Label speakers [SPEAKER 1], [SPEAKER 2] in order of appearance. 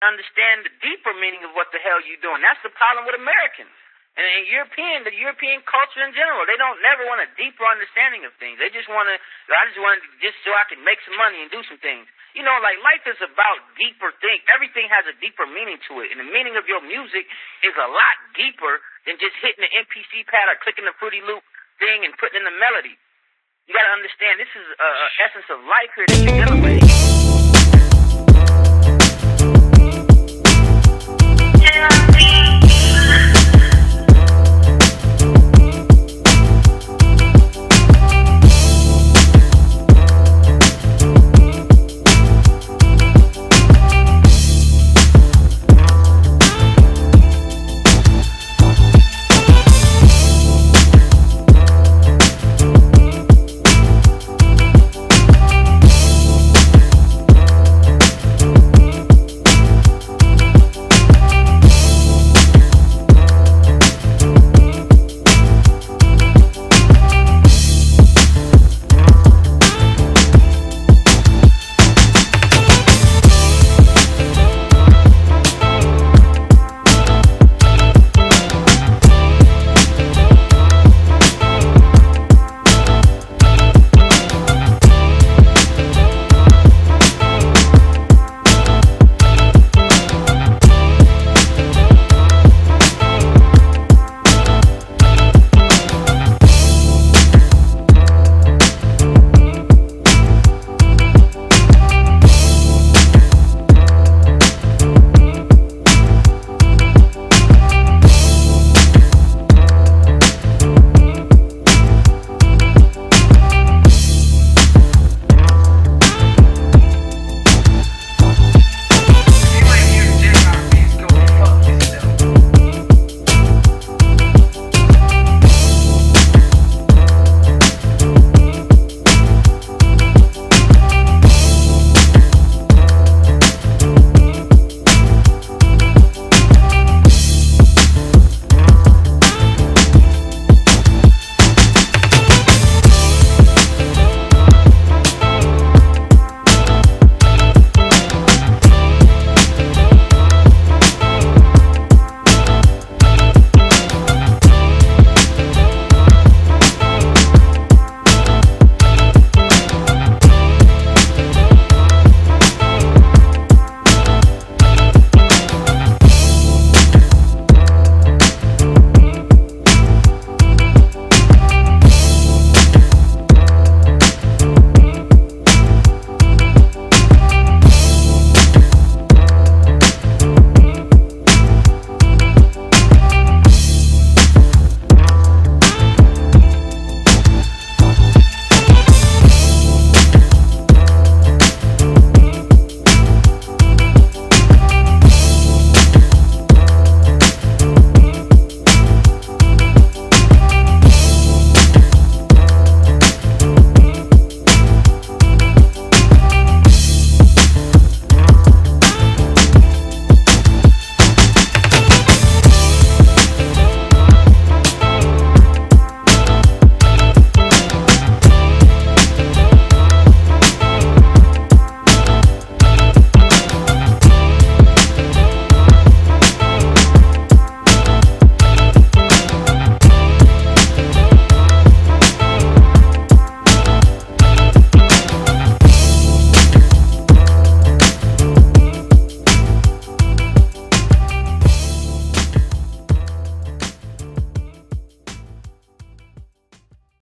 [SPEAKER 1] understand the deeper meaning of what the hell you're doing. That's the problem with Americans. And, and European, the European culture in general, they don't never want a deeper understanding of things. They just want to, I just want to, just so I can make some money and do some things. You know, like life is about deeper things. Everything has a deeper meaning to it. And the meaning of your music is a lot deeper than just hitting the MPC pad or clicking the Fruity Loop thing and putting in the melody. You got to understand this is a, a essence of life here that you're dealing with.